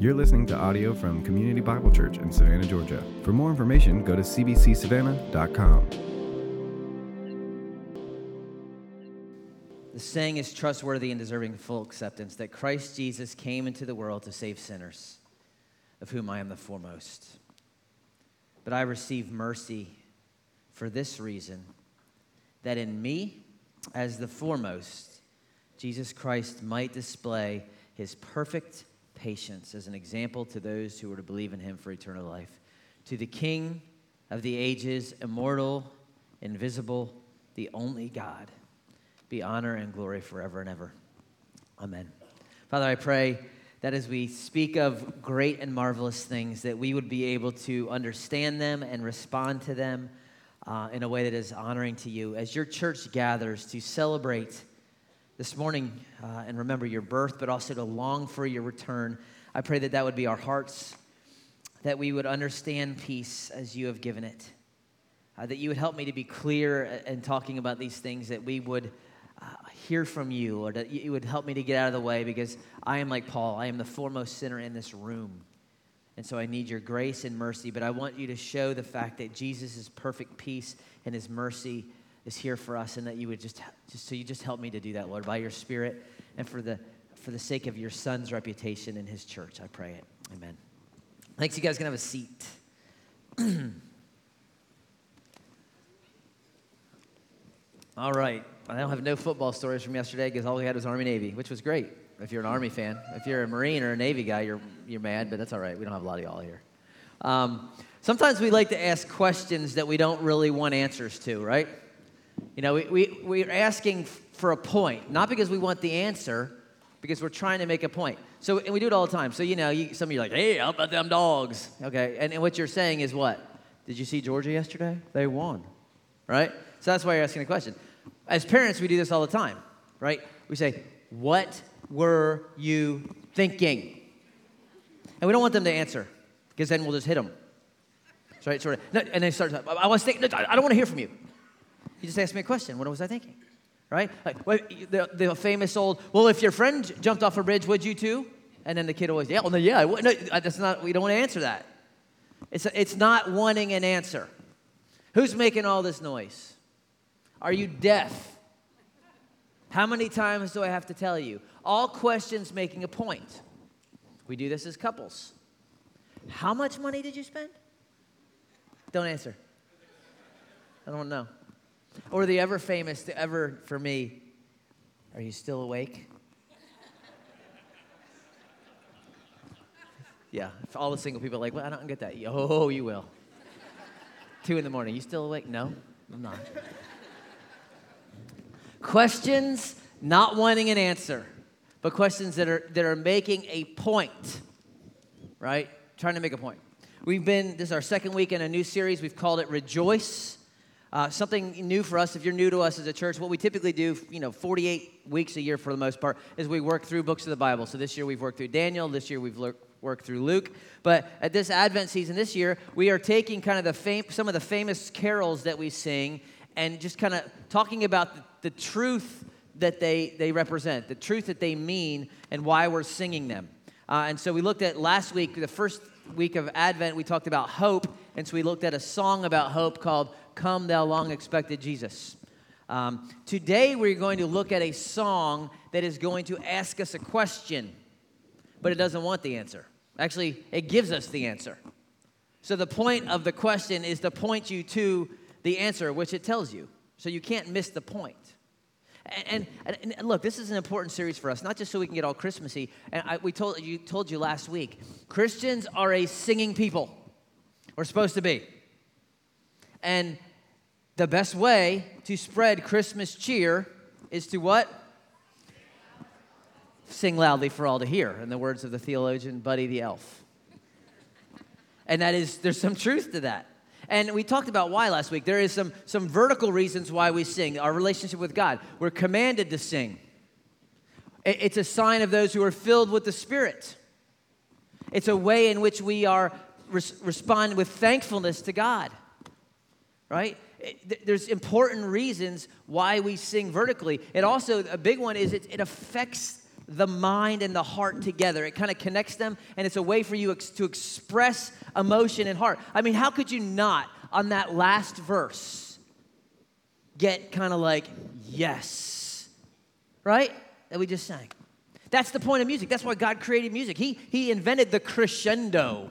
You're listening to audio from Community Bible Church in Savannah, Georgia. For more information, go to cbcsavannah.com. The saying is trustworthy and deserving full acceptance that Christ Jesus came into the world to save sinners, of whom I am the foremost. But I receive mercy for this reason that in me, as the foremost, Jesus Christ might display his perfect patience as an example to those who were to believe in him for eternal life. To the King of the ages, immortal, invisible, the only God, be honor and glory forever and ever. Amen. Father, I pray that as we speak of great and marvelous things, that we would be able to understand them and respond to them uh, in a way that is honoring to you. As your church gathers to celebrate this morning uh, and remember your birth, but also to long for your return. I pray that that would be our hearts, that we would understand peace as you have given it, uh, that you would help me to be clear in talking about these things, that we would uh, hear from you, or that you would help me to get out of the way because I am like Paul. I am the foremost sinner in this room. And so I need your grace and mercy, but I want you to show the fact that Jesus' is perfect peace and his mercy is here for us and that you would just, just so you just help me to do that, Lord, by your Spirit and for the, for the sake of your son's reputation in his church. I pray it. Amen. Thanks. You guys can have a seat. all right. I don't have no football stories from yesterday because all we had was Army Navy, which was great if you're an Army fan. If you're a Marine or a Navy guy, you're, you're mad, but that's all right. We don't have a lot of y'all here. Um, sometimes we like to ask questions that we don't really want answers to, right? You know, we, we, we're asking for a point, not because we want the answer, because we're trying to make a point. So, and we do it all the time. So, you know, you, some of you are like, hey, how about them dogs? Okay, and, and what you're saying is what? Did you see Georgia yesterday? They won, right? So that's why you're asking the question. As parents, we do this all the time, right? We say, what were you thinking? And we don't want them to answer, because then we'll just hit them. Right, sort of. And they start, I was thinking, I don't want to hear from you. You just asked me a question. What was I thinking? Right? Like, the, the famous old, well, if your friend jumped off a bridge, would you too? And then the kid always, yeah, well, no, yeah, I would. No, that's not, we don't want to answer that. It's, it's not wanting an answer. Who's making all this noise? Are you deaf? How many times do I have to tell you? All questions making a point. We do this as couples. How much money did you spend? Don't answer. I don't know. Or the ever famous, the ever for me, are you still awake? yeah, all the single people are like, well, I don't get that. Oh, you will. Two in the morning, you still awake? No, I'm not. questions not wanting an answer, but questions that are, that are making a point, right? Trying to make a point. We've been, this is our second week in a new series. We've called it Rejoice. Uh, something new for us, if you're new to us as a church, what we typically do, you know, 48 weeks a year for the most part, is we work through books of the Bible. So this year we've worked through Daniel, this year we've worked through Luke. But at this Advent season this year, we are taking kind of the fam- some of the famous carols that we sing and just kind of talking about the, the truth that they, they represent, the truth that they mean, and why we're singing them. Uh, and so we looked at last week, the first week of Advent, we talked about hope. And so we looked at a song about hope called Come, Thou Long Expected Jesus. Um, today, we're going to look at a song that is going to ask us a question, but it doesn't want the answer. Actually, it gives us the answer. So, the point of the question is to point you to the answer, which it tells you. So, you can't miss the point. And, and, and, look, this is an important series for us, not just so we can get all Christmassy. And I, we told you told you last week, Christians are a singing people. We're supposed to be. And the best way to spread Christmas cheer is to what? Sing loudly for all to hear, in the words of the theologian Buddy the Elf. And that is, there's some truth to that. And we talked about why last week. There is some, some vertical reasons why we sing, our relationship with God. We're commanded to sing. It's a sign of those who are filled with the Spirit. It's a way in which we are res- respond with thankfulness to God, right? there's important reasons why we sing vertically. It also, a big one is it, it affects the mind and the heart together. It kind of connects them, and it's a way for you ex- to express emotion and heart. I mean, how could you not, on that last verse, get kind of like, yes, right? That we just sang. That's the point of music. That's why God created music. He, he invented the crescendo,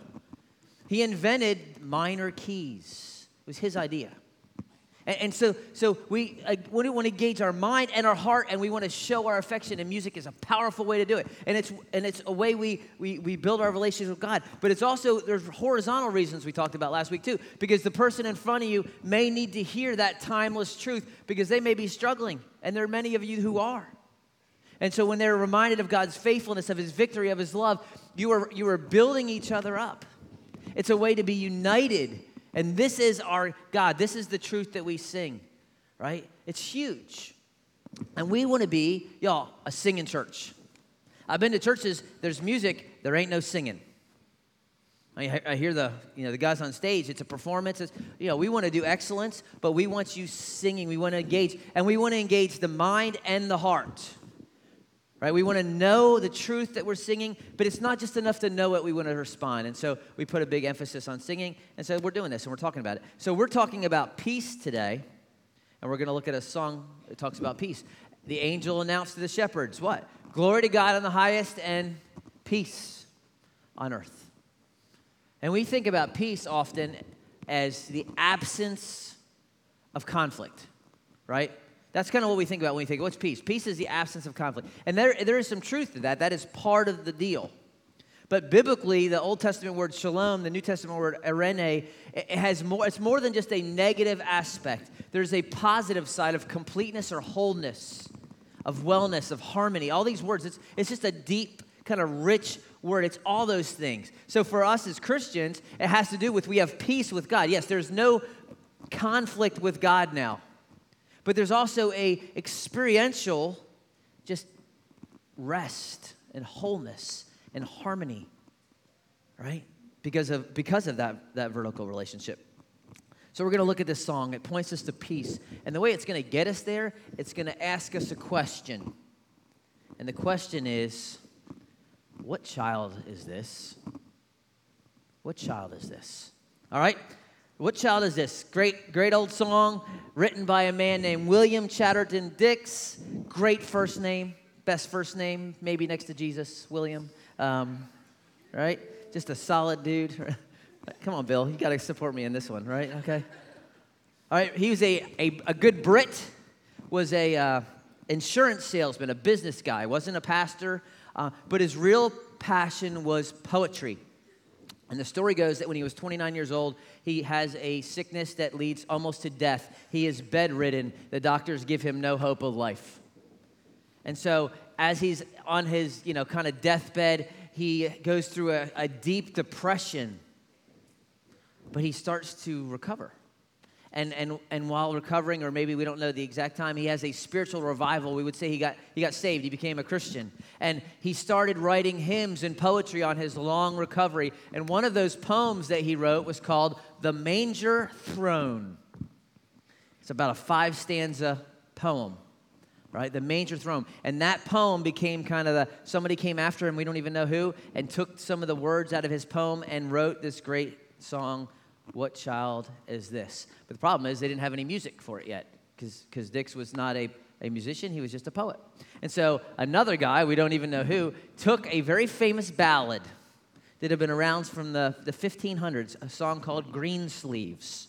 He invented minor keys. Was His idea. And, and so, so we, uh, we want to engage our mind and our heart, and we want to show our affection, and music is a powerful way to do it. And it's, and it's a way we, we, we build our relationship with God. But it's also, there's horizontal reasons we talked about last week too, because the person in front of you may need to hear that timeless truth because they may be struggling, and there are many of you who are. And so when they're reminded of God's faithfulness, of his victory, of his love, you are, you are building each other up. It's a way to be united and this is our God. This is the truth that we sing, right? It's huge. And we want to be, y'all, a singing church. I've been to churches, there's music, there ain't no singing. I, hear the, you know, the guys on stage, it's a performance. It's, you know, we want to do excellence, but we want you singing. We want to engage, and we want to engage the mind and the heart right? We want to know the truth that we're singing, but it's not just enough to know it, we want to respond. And so we put a big emphasis on singing, and so we're doing this and we're talking about it. So we're talking about peace today, and we're going to look at a song that talks about peace. The angel announced to the shepherds, what? Glory to God on the highest and peace on earth. And we think about peace often as the absence of conflict, right? That's kind of what we think about when we think, what's peace? Peace is the absence of conflict. And there, there is some truth to that. That is part of the deal. But biblically, the Old Testament word shalom, the New Testament word eirene, it has more, it's more than just a negative aspect. There's a positive side of completeness or wholeness, of wellness, of harmony. All these words, it's, it's just a deep, kind of rich word. It's all those things. So for us as Christians, it has to do with we have peace with God. Yes, there's no conflict with God now. But there's also a experiential just rest and wholeness and harmony, right? Because of, because of that, that vertical relationship. So we're going to look at this song. It points us to peace. And the way it's going to get us there, it's going to ask us a question. And the question is, what child is this? What child is this? All right? What child is this? Great, great old song written by a man named William Chatterton Dix. Great first name, best first name, maybe next to Jesus, William. Um, right? Just a solid dude. Come on, Bill, you got to support me in this one, right? Okay. All right, he was a, a, a good Brit, was a uh, insurance salesman, a business guy, wasn't a pastor, uh, but his real passion was poetry. And the story goes that when he was 29 years old, he has a sickness that leads almost to death. He is bedridden. The doctors give him no hope of life. And so, as he's on his, you know, kind of deathbed, he goes through a, a deep depression. But he starts to recover and, and, and while recovering, or maybe we don't know the exact time, he has a spiritual revival. We would say he got, he got saved, he became a Christian. And he started writing hymns and poetry on his long recovery. And one of those poems that he wrote was called The Manger Throne. It's about a five stanza poem right? The manger throne. And that poem became kind of the somebody came after him, we don't even know who, and took some of the words out of his poem and wrote this great song what child is this? But the problem is they didn't have any music for it yet because cause Dix was not a, a musician, he was just a poet. And so another guy, we don't even know who, took a very famous ballad that had been around from the, the 1500s, a song called Greensleeves.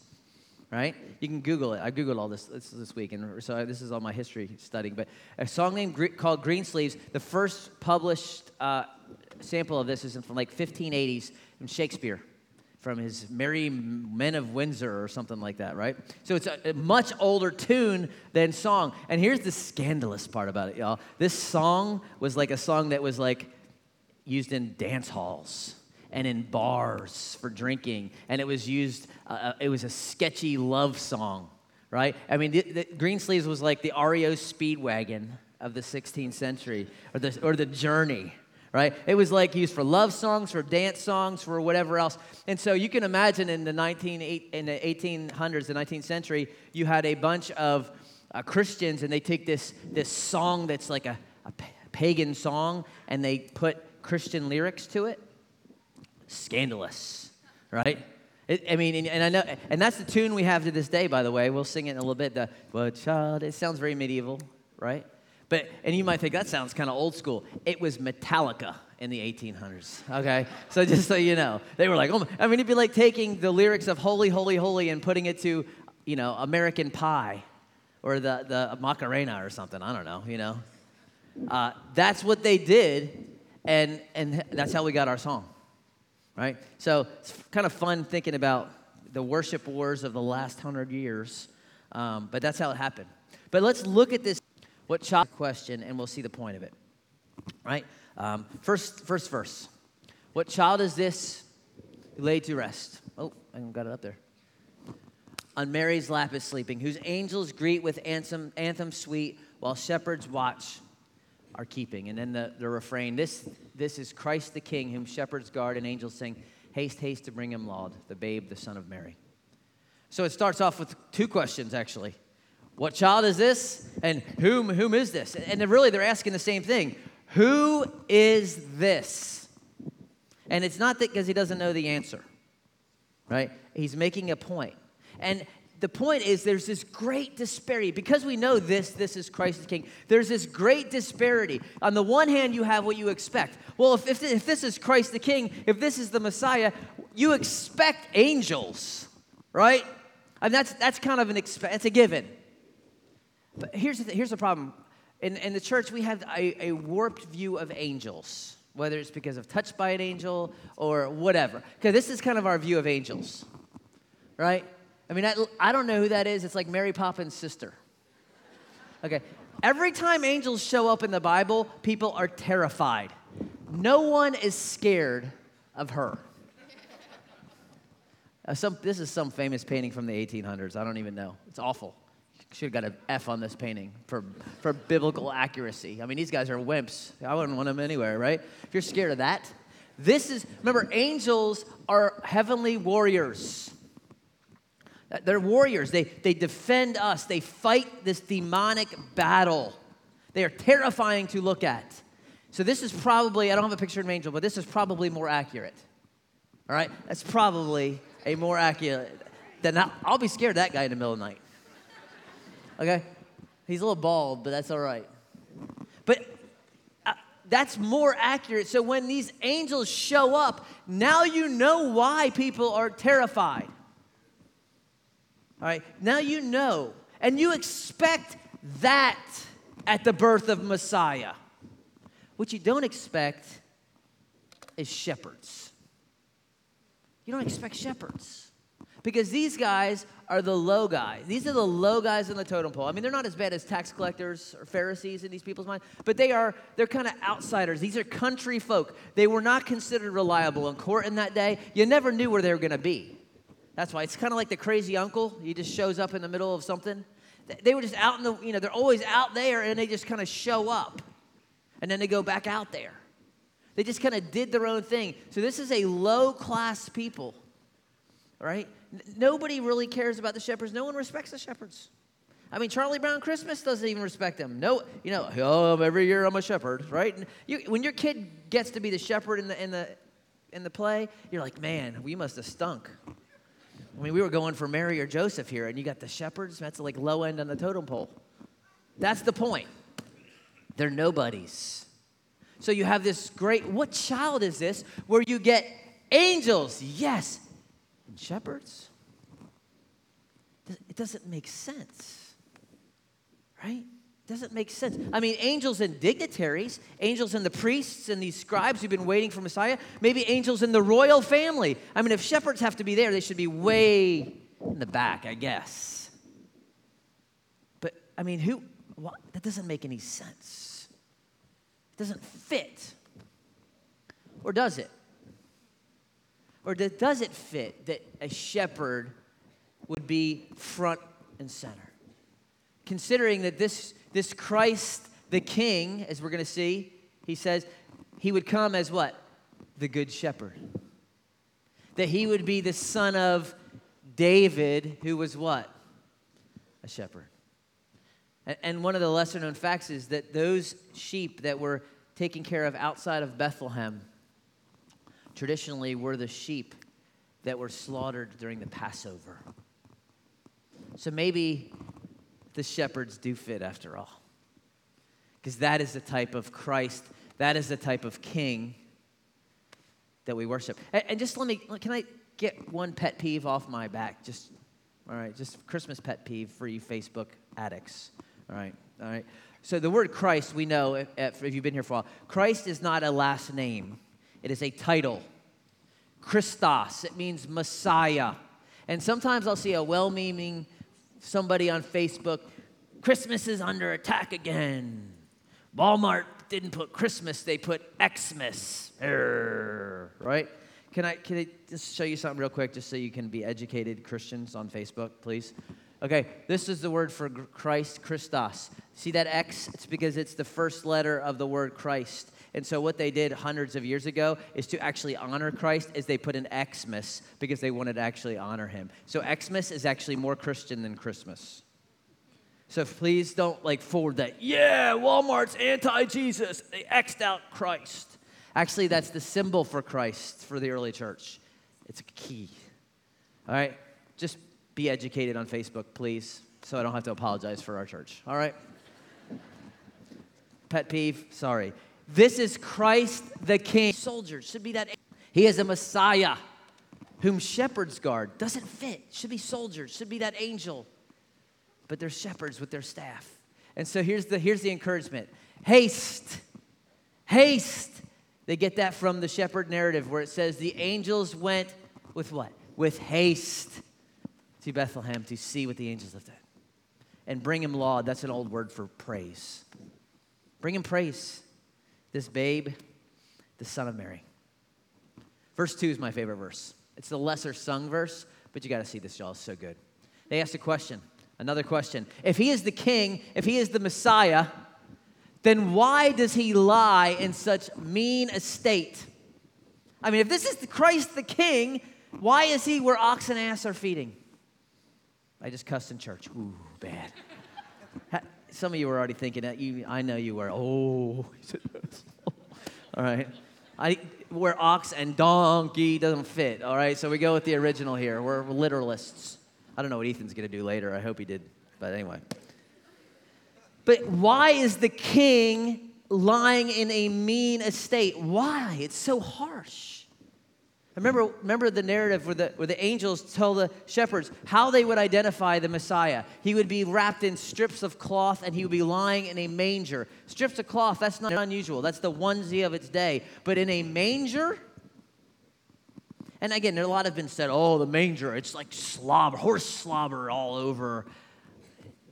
Right? You can Google it. I Googled all this, this this, week, and so this is all my history studying. But a song named called Greensleeves, the first published uh, sample of this is from like 1580s in Shakespeare from his Merry Men of Windsor or something like that, right? So it's a, much older tune than song. And here's the scandalous part about it, y'all. This song was like a song that was like used in dance halls and in bars for drinking, and it was used. Uh, uh it was a sketchy love song, right? I mean, the, the Greensleeves was like the REO Speedwagon of the 16th century, or the or the Journey right? It was like used for love songs, for dance songs, for whatever else. And so you can imagine in the 19 in the 1800s, the 19th century, you had a bunch of uh, Christians, and they take this this song that's like a, a pagan song and they put Christian lyrics to it, scandalous, right? It, I mean, and, and, I know, and that's the tune we have to this day, by the way. We'll sing it in a little bit. The "What child?" It sounds very medieval, right? But and you might think that sounds kind of old school. It was Metallica in the 1800s. Okay, so just so you know, they were like, oh, I mean, it'd be like taking the lyrics of "Holy, Holy, Holy" and putting it to, you know, American Pie, or the the Macarena or something. I don't know, you know. Uh, that's what they did, and and that's how we got our song right? So it's kind of fun thinking about the worship wars of the last hundred years, um, but that's how it happened. But let's look at this what child question, and we'll see the point of it, right? Um, first, first verse. What child is this laid to rest? Oh, I got it up there. On Mary's lap is sleeping, whose angels greet with anthem, anthem sweet, while shepherds watch are keeping. And then the, the refrain this, this is Christ the King, whom shepherds guard and angels sing, Haste, haste to bring him laud, the babe, the son of Mary. So it starts off with two questions, actually. What child is this? And whom, whom is this? And really, they're asking the same thing Who is this? And it's not that because he doesn't know the answer, right? He's making a point. And the point is there's this great disparity. Because we know this, this is Christ the King, there's this great disparity. On the one hand, you have what you expect. Well, if, if, if this is Christ the King, if this is the Messiah, you expect angels, right? And that's, that's kind of an expect, it's a given. But here's the, here's the problem. In, in the church, we have a, a warped view of angels, whether it's because of touched by an angel or whatever. Because this is kind of our view of angels, right? I mean, I, I don't know who that is. It's like Mary Poppins' sister. Okay. Every time angels show up in the Bible, people are terrified. No one is scared of her. Uh, some, this is some famous painting from the 1800s. I don't even know. It's awful. Should have got an F on this painting for, for biblical accuracy. I mean, these guys are wimps. I wouldn't want them anywhere, right? If you're scared of that, this is, remember, angels are heavenly warriors. They're warriors. They, they defend us. They fight this demonic battle. They are terrifying to look at. So, this is probably, I don't have a picture of an angel, but this is probably more accurate. All right? That's probably a more accurate. Then I'll be scared of that guy in the middle of the night. Okay? He's a little bald, but that's all right. But uh, that's more accurate. So, when these angels show up, now you know why people are terrified. All right, now you know, and you expect that at the birth of Messiah. What you don't expect is shepherds. You don't expect shepherds because these guys are the low guys. These are the low guys in the totem pole. I mean, they're not as bad as tax collectors or Pharisees in these people's minds, but they are they're kind of outsiders. These are country folk. They were not considered reliable in court in that day. You never knew where they were going to be. That's why it's kind of like the crazy uncle. He just shows up in the middle of something. They were just out in the, you know, they're always out there and they just kind of show up. And then they go back out there. They just kind of did their own thing. So this is a low class people, right? Nobody really cares about the shepherds. No one respects the shepherds. I mean, Charlie Brown Christmas doesn't even respect them. No, you know, oh, every year I'm a shepherd, right? You, when your kid gets to be the shepherd in the in the in the play, you're like, man, we must have stunk. I mean, we were going for Mary or Joseph here, and you got the shepherds. That's like low end on the totem pole. That's the point. They're nobodies. So you have this great, what child is this where you get angels, yes, and shepherds? It doesn't make sense, right? It Doesn't make sense. I mean, angels and dignitaries, angels and the priests and these scribes who've been waiting for Messiah, maybe angels in the royal family. I mean, if shepherds have to be there, they should be way in the back, I guess. But, I mean, who? What? That doesn't make any sense. It doesn't fit. Or does it? Or does it fit that a shepherd would be front and center? Considering that this this Christ the King, as we're going to see, he says he would come as what? The Good Shepherd. That he would be the son of David, who was what? A shepherd. And one of the lesser known facts is that those sheep that were taken care of outside of Bethlehem traditionally were the sheep that were slaughtered during the Passover. So maybe the shepherds do fit after all. Because that is the type of Christ, that is the type of king that we worship. And, just let me, can I get one pet peeve off my back? Just, all right, just Christmas pet peeve for you Facebook addicts. All right, all right. So the word Christ, we know if, if you've been here for a while, Christ is not a last name, it is a title. Christos, it means Messiah. And sometimes I'll see a well meaning somebody on Facebook, Christmas is under attack again. Walmart didn't put Christmas, they put Xmas. right? Can I, can I just show you something real quick just so you can be educated Christians on Facebook, please? Okay, this is the word for Christ, Christos. See that X? It's because it's the first letter of the word Christ. And so what they did hundreds of years ago is to actually honor Christ is they put an Xmas because they wanted to actually honor him. So Xmas is actually more Christian than Christmas. So please don't like forward that, yeah, Walmart's anti-Jesus. They X'd out Christ. Actually, that's the symbol for Christ for the early church. It's a key. All right? Just be educated on Facebook, please, so I don't have to apologize for our church. All right? Pet peeve, sorry. This is Christ the King. Soldiers should be that. He is a Messiah whom shepherds guard. Doesn't fit. Should be soldiers. Should be that angel. But they're shepherds with their staff. And so here's the, here's the encouragement haste. Haste. They get that from the shepherd narrative where it says the angels went with what? With haste to Bethlehem to see what the angels lived at. And bring him laud. That's an old word for praise. Bring him praise this babe, the son of Mary. Verse 2 is my favorite verse. It's the lesser sung verse, but you got to see this, y'all. It's so good. They asked a question, another question. If he is the king, if he is the Messiah, then why does he lie in such mean estate? I mean, if this is the Christ the king, why is he where ox and ass are feeding? I just cussed in church. Ooh, bad. Some of you were already thinking that. You, I know you were. Oh, all right. I, where ox and donkey doesn't fit. All right, so we go with the original here. We're literalists. I don't know what Ethan's going to do later. I hope he did, but anyway. But why is the king lying in a mean estate? Why? It's so harsh. Remember, remember the narrative where the, where the angels tell the shepherds how they would identify the Messiah. He would be wrapped in strips of cloth and he would be lying in a manger. Strips of cloth, that's not unusual. That's the onesie of its day. But in a manger, and again, a lot have been said, oh, the manger, it's like slobber, horse slobber all over.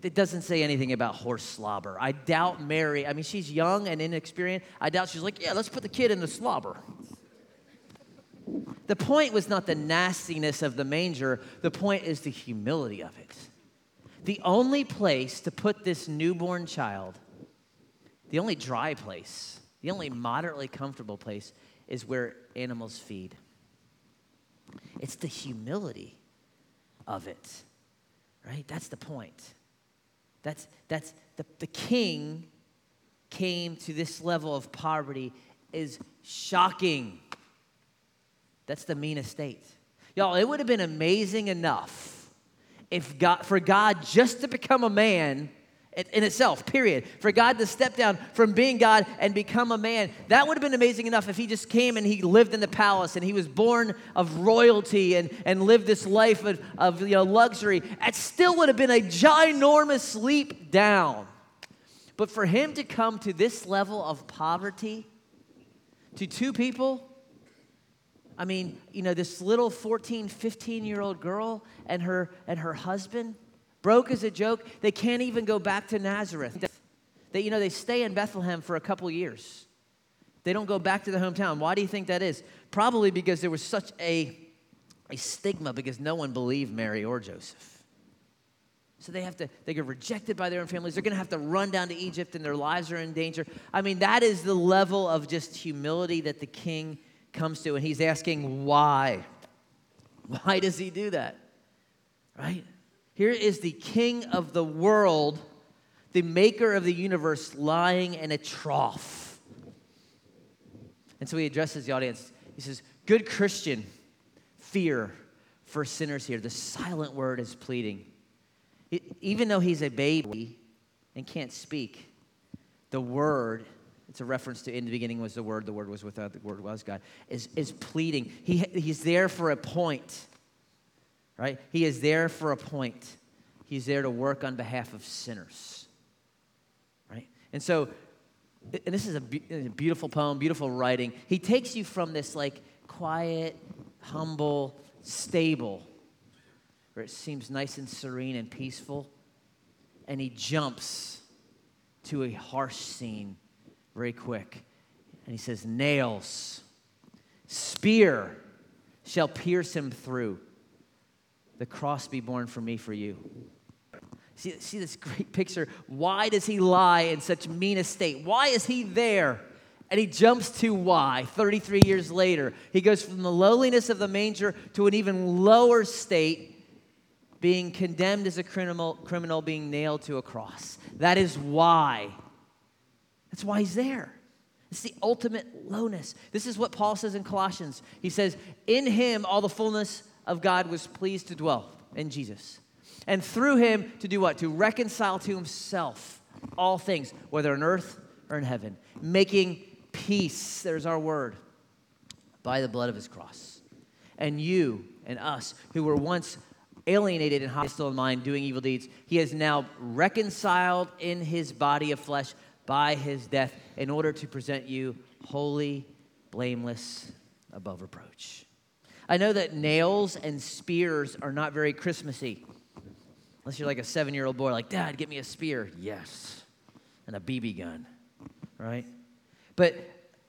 It doesn't say anything about horse slobber. I doubt Mary, I mean, she's young and inexperienced. I doubt she's like, yeah, let's put the kid in the slobber. The point was not the nastiness of the manger, the point is the humility of it. The only place to put this newborn child, the only dry place, the only moderately comfortable place is where animals feed. It's the humility of it, right? That's the point. That's, that's the, the king came to this level of poverty is shocking. That's the mean estate. Y'all, it would have been amazing enough if God, for God just to become a man in itself, period. For God to step down from being God and become a man, that would have been amazing enough if he just came and he lived in the palace and he was born of royalty and, and lived this life of, of you know, luxury. It still would have been a ginormous leap down. But for him to come to this level of poverty, to two people I mean, you know, this little 14, 15 year old girl and her, and her husband, broke as a joke, they can't even go back to Nazareth. They, you know, they stay in Bethlehem for a couple years. They don't go back to their hometown. Why do you think that is? Probably because there was such a, a stigma because no one believed Mary or Joseph. So they have to, they get rejected by their own families. They're going to have to run down to Egypt and their lives are in danger. I mean, that is the level of just humility that the king comes to, and he's asking why. Why does he do that? Right? Here is the king of the world, the maker of the universe lying in a trough. And so he addresses the audience. He says, Good Christian, fear for sinners here. The silent word is pleading. Even though he's a baby and can't speak, the word, it's a reference to in the beginning was the word, the word was without, the word was God, is, is pleading. He, he's there for a point, right? He is there for a point. He's there to work on behalf of sinners, right? And so, and this is a, a beautiful poem, beautiful writing. He takes you from this like quiet, humble, stable, where it seems nice and serene and peaceful, and he jumps to a harsh scene very quick. And he says, Nails, spear shall pierce him through. The cross be borne for me, for you. See, see this great picture? Why does he lie in such mean a state? Why is he there? And he jumps to why 33 years later. He goes from the lowliness of the manger to an even lower state, being condemned as a criminal, criminal being nailed to a cross. That is why. That's why he's there. It's the ultimate lowness. This is what Paul says in Colossians. He says, In him all the fullness of God was pleased to dwell, in Jesus. And through him to do what? To reconcile to himself all things, whether on earth or in heaven, making peace, there's our word, by the blood of his cross. And you and us, who were once alienated and hostile in mind, doing evil deeds, he has now reconciled in his body of flesh by his death in order to present you holy, blameless, above reproach. I know that nails and spears are not very Christmassy. Unless you're like a seven year old boy, like, Dad, get me a spear. Yes. And a BB gun, right? But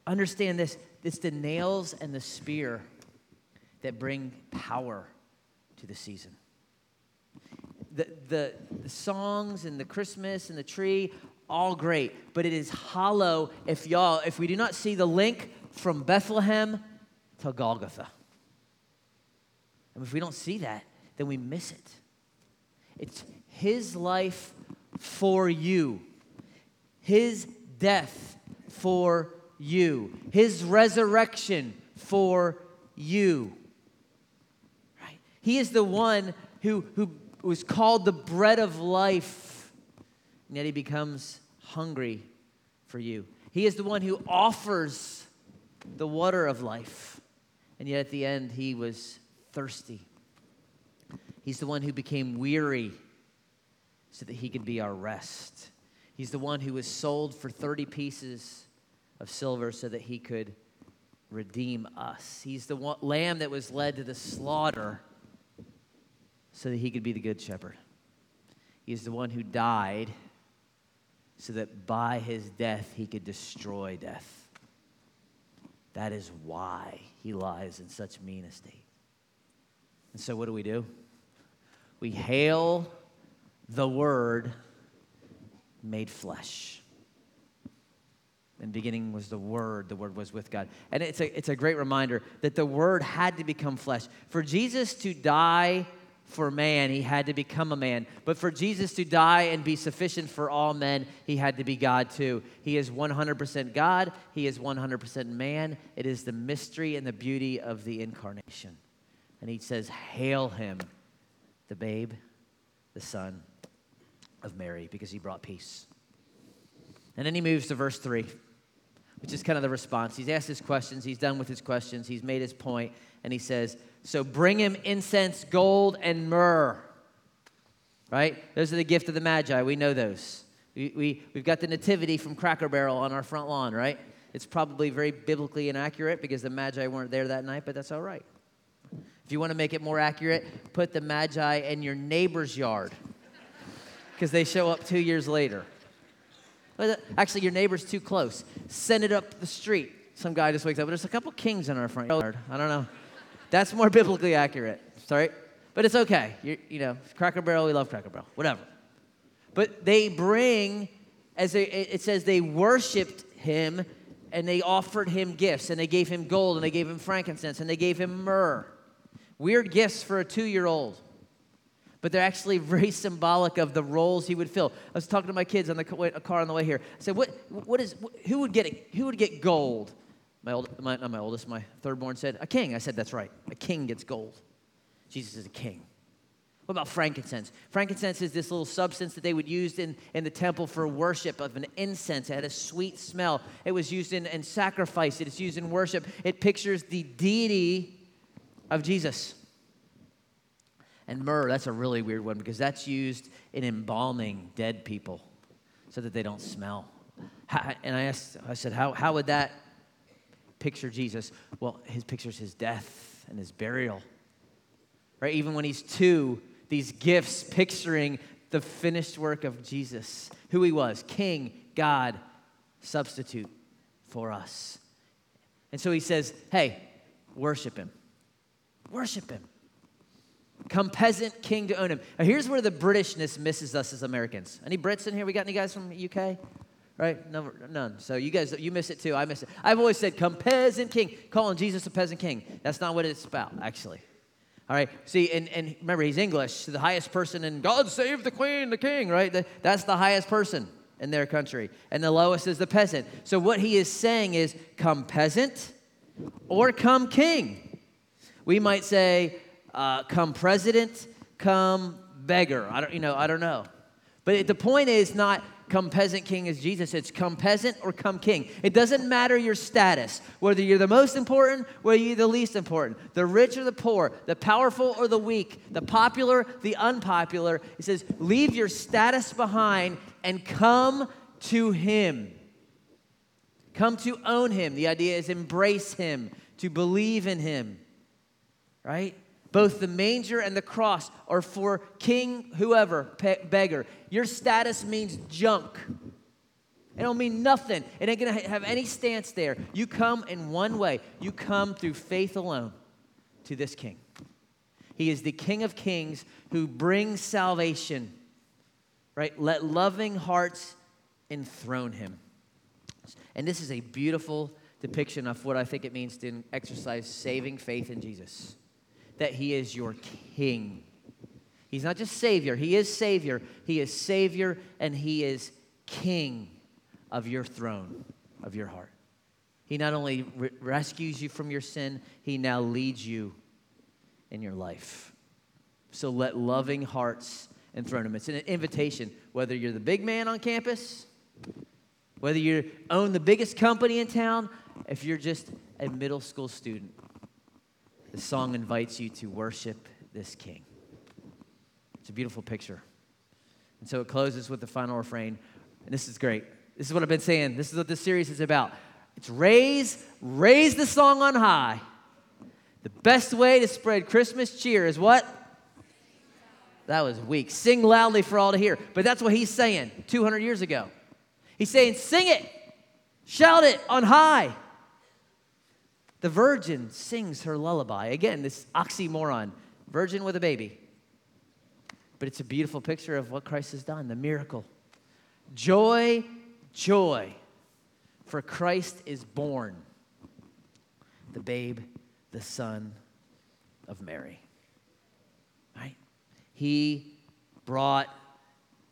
understand this it's the nails and the spear that bring power to the season. The, the, the, songs and the Christmas and the tree, all great, but it is hollow if y'all, if we do not see the link from Bethlehem to Golgotha. And if we don't see that, then we miss it. It's his life for you, his death for you, his resurrection for you. Right? He is the one who, who was called the bread of life, and yet he becomes hungry for you. He is the one who offers the water of life, and yet at the end he was thirsty. He's the one who became weary so that he could be our rest. He's the one who was sold for 30 pieces of silver so that he could redeem us. He's the one, lamb that was led to the slaughter so that he could be the good shepherd. He is the one who died so that by his death he could destroy death. That is why he lies in such mean estate. And so, what do we do? We hail the Word made flesh. The beginning was the Word, the Word was with God. And it's a, it's a great reminder that the Word had to become flesh. For Jesus to die for man, he had to become a man. But for Jesus to die and be sufficient for all men, he had to be God too. He is 100% God, he is 100% man. It is the mystery and the beauty of the incarnation. And he says, Hail him, the babe, the son of Mary, because he brought peace. And then he moves to verse 3, which is kind of the response. He's asked his questions, he's done with his questions, he's made his point, and he says, So bring him incense, gold, and myrrh. Right? Those are the gift of the Magi. We know those. We, we, we've got the nativity from Cracker Barrel on our front lawn, right? It's probably very biblically inaccurate because the Magi weren't there that night, but that's all right. If you want to make it more accurate, put the Magi in your neighbor's yard because they show up two years later. Actually, your neighbor's too close. Send it up the street. Some guy just wakes up. There's a couple kings in our front yard. I don't know. That's more biblically accurate. Sorry. But it's okay. You're, you know, Cracker Barrel, we love Cracker Barrel. Whatever. But they bring, as they, it says, they worshiped him and they offered him gifts and they gave him gold and they gave him frankincense and they gave him myrrh. Weird gifts for a two year old. but they're actually very symbolic of the roles he would fill. I was talking to my kids on the car on the way here. I said, "What? What is? Who would get? Who would get gold?" My old, my, not my oldest, my third born said, "A king." I said, "That's right. A king gets gold. Jesus is a king." What about frankincense? Frankincense is this little substance that they would use in, in the temple for worship of an incense. It had a sweet smell. It was used in, in sacrifice. It is used in worship. It pictures the deity of Jesus. And myrrh, that's a really weird one because that's used in embalming dead people so that they don't smell. And I asked, I said, how, how would that picture Jesus? Well, his pictures his death and his burial. Right? Even when he's two, these gifts picturing the finished work of Jesus, who he was, King, God, substitute for us. And so he says, hey, worship him. Worship him. Come peasant king to own him. Now, here's where the Britishness misses us as Americans. Any Brits in here? We got any guys from the UK? Right? No, none. So you guys, you miss it too. I miss it. I've always said, come peasant king, calling Jesus a peasant king. That's not what it's about, actually. All right. See, and, and remember, he's English. The highest person in God save the queen, the king, right? That's the highest person in their country. And the lowest is the peasant. So what he is saying is, come peasant or come king. We might say, uh, come president, come beggar. I don't, you know, I don't know. But the point is not come peasant king is Jesus. It's come peasant or come king. It doesn't matter your status, whether you're the most important, whether you're the least important, the rich or the poor, the powerful or the weak, the popular, the unpopular. It says, leave your status behind and come to him. Come to own him. The idea is embrace him, to believe in him, right? Both the manger and the cross are for king, whoever, pe- beggar. Your status means junk. It don't mean nothing. It ain't gonna have any stance there. You come in one way. You come through faith alone to this king. He is the King of Kings who brings salvation. Right? Let loving hearts enthrone him. And this is a beautiful depiction of what I think it means to exercise saving faith in Jesus that He is your King. He's not just Savior, He is Savior. He is Savior and He is King of your throne, of your heart. He not only re- rescues you from your sin, He now leads you in your life. So let loving hearts enthrone Him. It's an invitation, whether you're the big man on campus, whether you own the biggest company in town, if you're just a middle school student the song invites you to worship this king. It's a beautiful picture. And so it closes with the final refrain. And this is great. This is what I've been saying. This is what this series is about. It's raise, raise the song on high. The best way to spread Christmas cheer is what? That was weak. Sing loudly for all to hear. But that's what he's saying 200 years ago. He's saying, sing it, shout it on high. The virgin sings her lullaby. Again, this oxymoron virgin with a baby. But it's a beautiful picture of what Christ has done, the miracle. Joy, joy, for Christ is born, the babe, the son of Mary. Right? He brought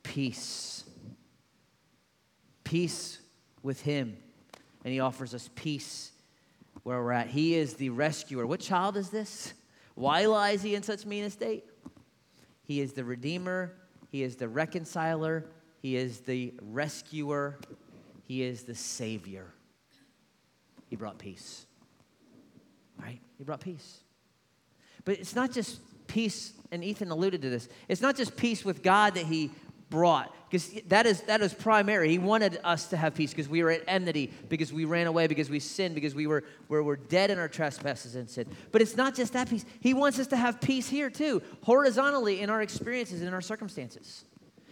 peace. Peace with him. And he offers us peace where we're at. He is the rescuer. What child is this? Why lies he in such mean estate? He is the redeemer, he is the reconciler, he is the rescuer, he is the savior. He brought peace. Right? He brought peace. But it's not just peace, and Ethan alluded to this. It's not just peace with God that he brought because that is that is primary. He wanted us to have peace because we were at enmity because we ran away because we sinned because we were, we were dead in our trespasses and sin. But it's not just that peace. He wants us to have peace here too horizontally in our experiences and in our circumstances.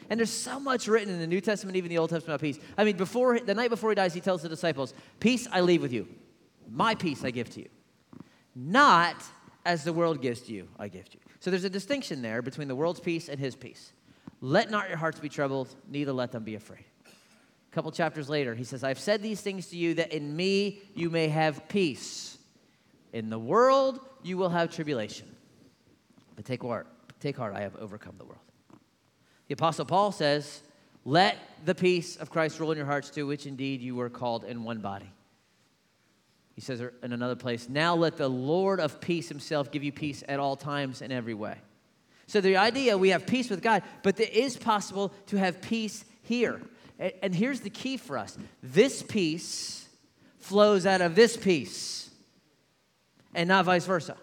And there's so much written in the new testament even the old testament about peace. I mean before the night before he dies he tells the disciples peace i leave with you. My peace i give to you. Not as the world gives to you i give to you. So there's a distinction there between the world's peace and his peace let not your hearts be troubled, neither let them be afraid. A couple chapters later, he says, I've said these things to you that in me you may have peace. In the world you will have tribulation. But take heart, Take heart, I have overcome the world. The Apostle Paul says, Let the peace of Christ rule in your hearts, to which indeed you were called in one body. He says in another place, Now let the Lord of peace himself give you peace at all times in every way. So the idea we have peace with God, but it is possible to have peace here. And here's the key for us this peace flows out of this peace, and not vice versa.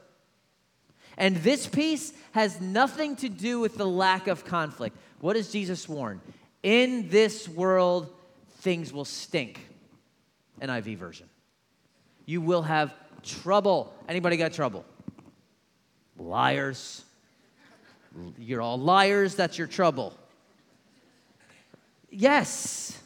And this peace has nothing to do with the lack of conflict. What does Jesus warn? In this world, things will stink. NIV version. You will have trouble. Anybody got trouble? Liars. You're all liars. That's your trouble. Yes.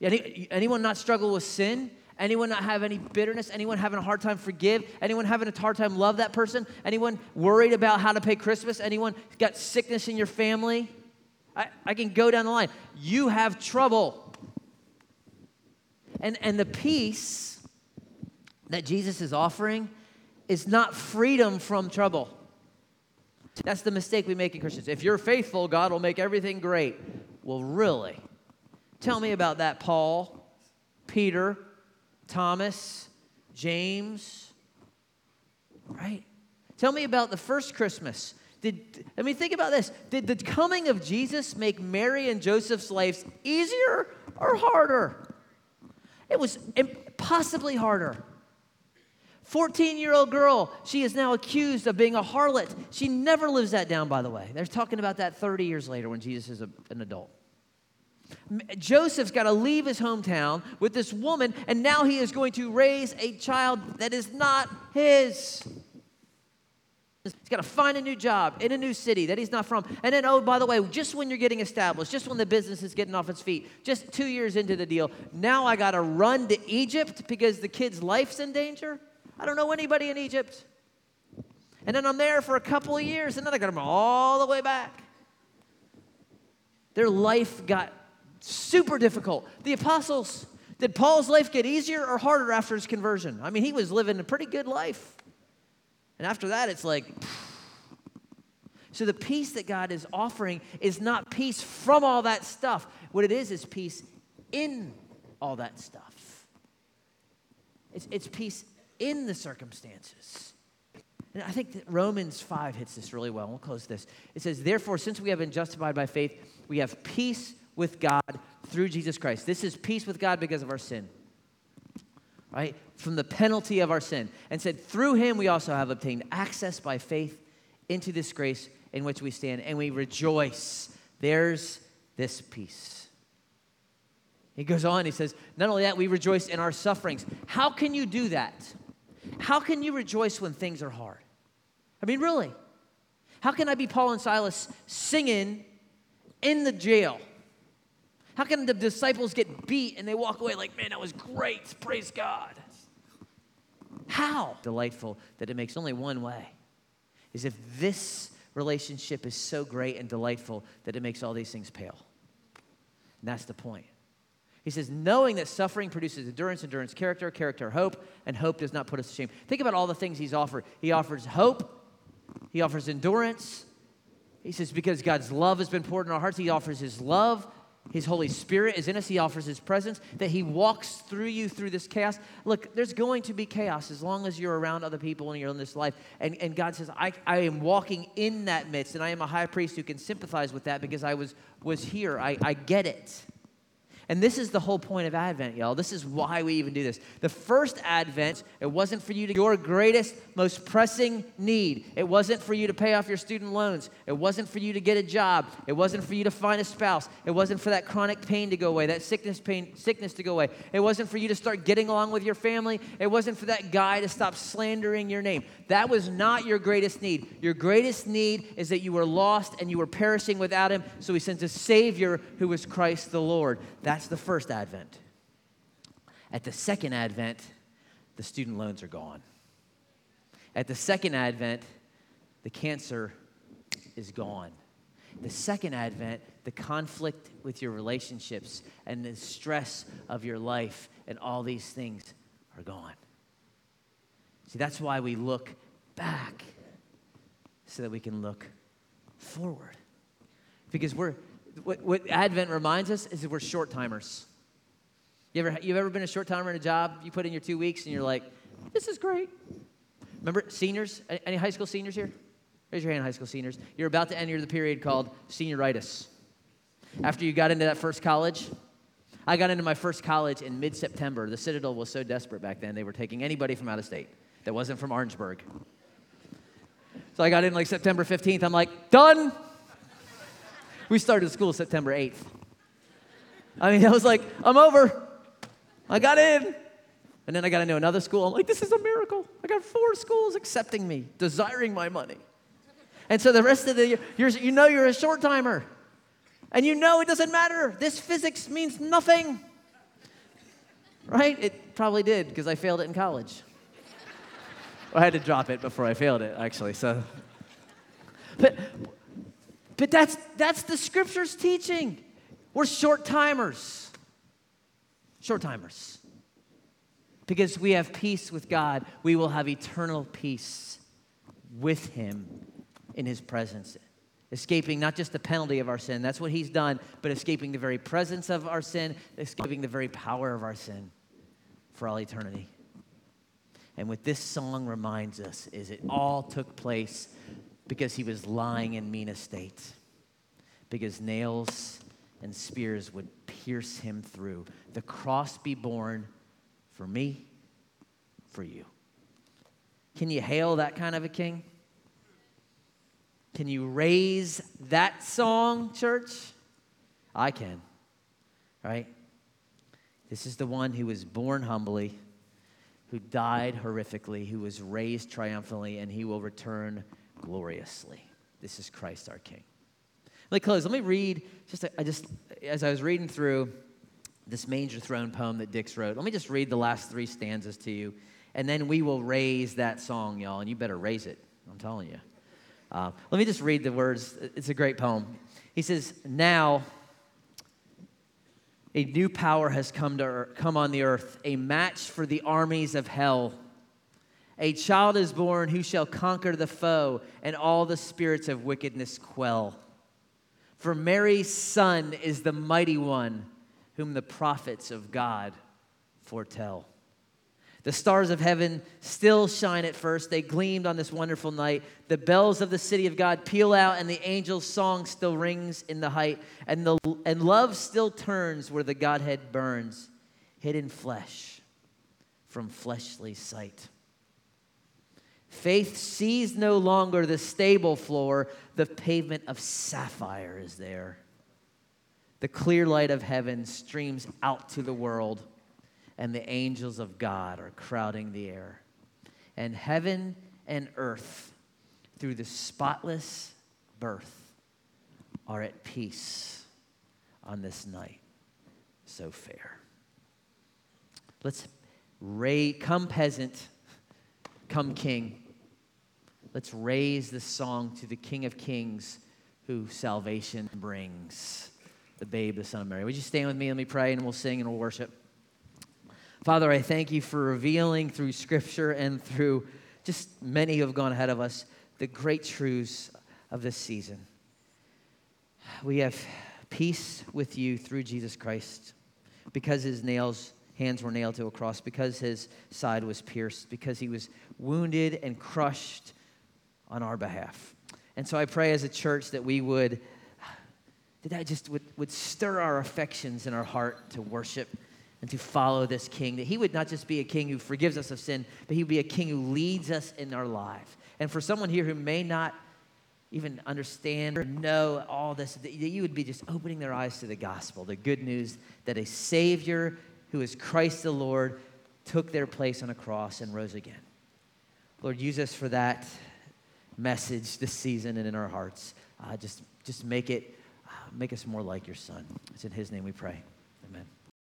Any, anyone not struggle with sin? Anyone not have any bitterness? Anyone having a hard time forgive? Anyone having a hard time love that person? Anyone worried about how to pay Christmas? Anyone got sickness in your family? I, I can go down the line. You have trouble. And, and the peace that Jesus is offering is not freedom from trouble. That's the mistake we make in Christians. If you're faithful, God will make everything great. Well, really? Tell me about that, Paul, Peter, Thomas, James, right? Tell me about the first Christmas. Did, I mean, think about this. Did the coming of Jesus make Mary and Joseph's lives easier or harder? It was possibly harder. 14 year old girl, she is now accused of being a harlot. She never lives that down, by the way. They're talking about that 30 years later when Jesus is a, an adult. Joseph's got to leave his hometown with this woman, and now he is going to raise a child that is not his. He's got to find a new job in a new city that he's not from. And then, oh, by the way, just when you're getting established, just when the business is getting off its feet, just two years into the deal, now I got to run to Egypt because the kid's life's in danger. I don't know anybody in Egypt. And then I'm there for a couple of years, and then I got them all the way back. Their life got super difficult. The apostles, did Paul's life get easier or harder after his conversion? I mean, he was living a pretty good life. And after that, it's like, so the peace that God is offering is not peace from all that stuff. What it is is peace in all that stuff. It's, it's peace in the circumstances. And I think that Romans 5 hits this really well. We'll close this. It says, Therefore, since we have been justified by faith, we have peace with God through Jesus Christ. This is peace with God because of our sin, right? From the penalty of our sin. And said, through him we also have obtained access by faith into this grace in which we stand, and we rejoice. There's this peace. He goes on, he says, Not only that, we rejoice in our sufferings. How can you do that? How can you rejoice when things are hard? I mean, really? How can I be Paul and Silas singing in the jail? How can the disciples get beat and they walk away like, man, that was great, praise God? How delightful that it makes only one way is if this relationship is so great and delightful that it makes all these things pale. And that's the point. He says, knowing that suffering produces endurance, endurance, character, character, hope, and hope does not put us to shame. Think about all the things he's offered. He offers hope, he offers endurance. He says, because God's love has been poured in our hearts, he offers his love, his Holy Spirit is in us. He offers His presence, that He walks through you through this chaos. Look, there's going to be chaos as long as you're around other people and you're in this life. And, and God says, I, I am walking in that midst, and I am a high priest who can sympathize with that because I was, was here. I, I get it. And this is the whole point of Advent, y'all. This is why we even do this. The first Advent, it wasn't for you to your greatest, most pressing need. It wasn't for you to pay off your student loans. It wasn't for you to get a job. It wasn't for you to find a spouse. It wasn't for that chronic pain to go away, that sickness pain, sickness to go away. It wasn't for you to start getting along with your family. It wasn't for that guy to stop slandering your name. That was not your greatest need. Your greatest need is that you were lost and you were perishing without him, so he sends a savior who was Christ the Lord. That that's the first advent. At the second advent, the student loans are gone. At the second advent, the cancer is gone. The second advent, the conflict with your relationships and the stress of your life and all these things are gone. See, that's why we look back so that we can look forward. Because we're, what, what Advent reminds us is that we're short timers. You ever, you ever been a short timer in a job? You put in your two weeks and you're like, this is great. Remember, seniors? Any high school seniors here? Raise your hand, high school seniors. You're about to enter the period called senioritis. After you got into that first college, I got into my first college in mid September. The Citadel was so desperate back then, they were taking anybody from out of state that wasn't from Orangeburg. So I got in like September 15th. I'm like, done. We started school September 8th. I mean, I was like, I'm over. I got in. And then I got into another school. I'm like, this is a miracle. I got four schools accepting me, desiring my money. And so the rest of the year, you know you're a short timer. And you know it doesn't matter. This physics means nothing. Right? It probably did because I failed it in college. I had to drop it before I failed it, actually. So, but, but that's, that's the scripture's teaching. We're short timers. Short timers. Because we have peace with God, we will have eternal peace with Him in His presence. Escaping not just the penalty of our sin, that's what He's done, but escaping the very presence of our sin, escaping the very power of our sin for all eternity. And what this song reminds us is it all took place because he was lying in mean estate, because nails and spears would pierce him through. The cross be borne for me, for you. Can you hail that kind of a king? Can you raise that song, church? I can, right? This is the one who was born humbly, who died horrifically, who was raised triumphantly, and he will return gloriously. This is Christ our King. Let me close. Let me read just I just as I was reading through this manger throne poem that Dix wrote. Let me just read the last three stanzas to you, and then we will raise that song, y'all, and you better raise it. I'm telling you. Uh, let me just read the words. It's a great poem. He says, Now a new power has come, to come on the earth, a match for the armies of hell. A child is born who shall conquer the foe and all the spirits of wickedness quell. For Mary's son is the mighty one whom the prophets of God foretell. The stars of heaven still shine at first. They gleamed on this wonderful night. The bells of the city of God peal out, and the angel's song still rings in the height. And, the, and love still turns where the Godhead burns, hidden flesh from fleshly sight. Faith sees no longer the stable floor, the pavement of sapphire is there. The clear light of heaven streams out to the world, and the angels of God are crowding the air. And heaven and earth, through the spotless birth, are at peace on this night so fair. Let's raise, come peasant, come king. Let's raise the song to the King of Kings who salvation brings the babe, the Son of Mary. Would you stand with me? Let me pray and we'll sing and we'll worship. Father, I thank you for revealing through Scripture and through just many who have gone ahead of us the great truths of this season. We have peace with you through Jesus Christ because his nails hands were nailed to a cross because his side was pierced because he was wounded and crushed on our behalf and so i pray as a church that we would that that just would, would stir our affections in our heart to worship and to follow this king. That he would not just be a king who forgives us of sin, but he would be a king who leads us in our life. And for someone here who may not even understand or know all this, that you would be just opening their eyes to the gospel, the good news that a Savior who is Christ the Lord took their place on a cross and rose again. Lord, use us for that message this season and in our hearts. Uh, just, just make it make us more like your son. It's in his name we pray.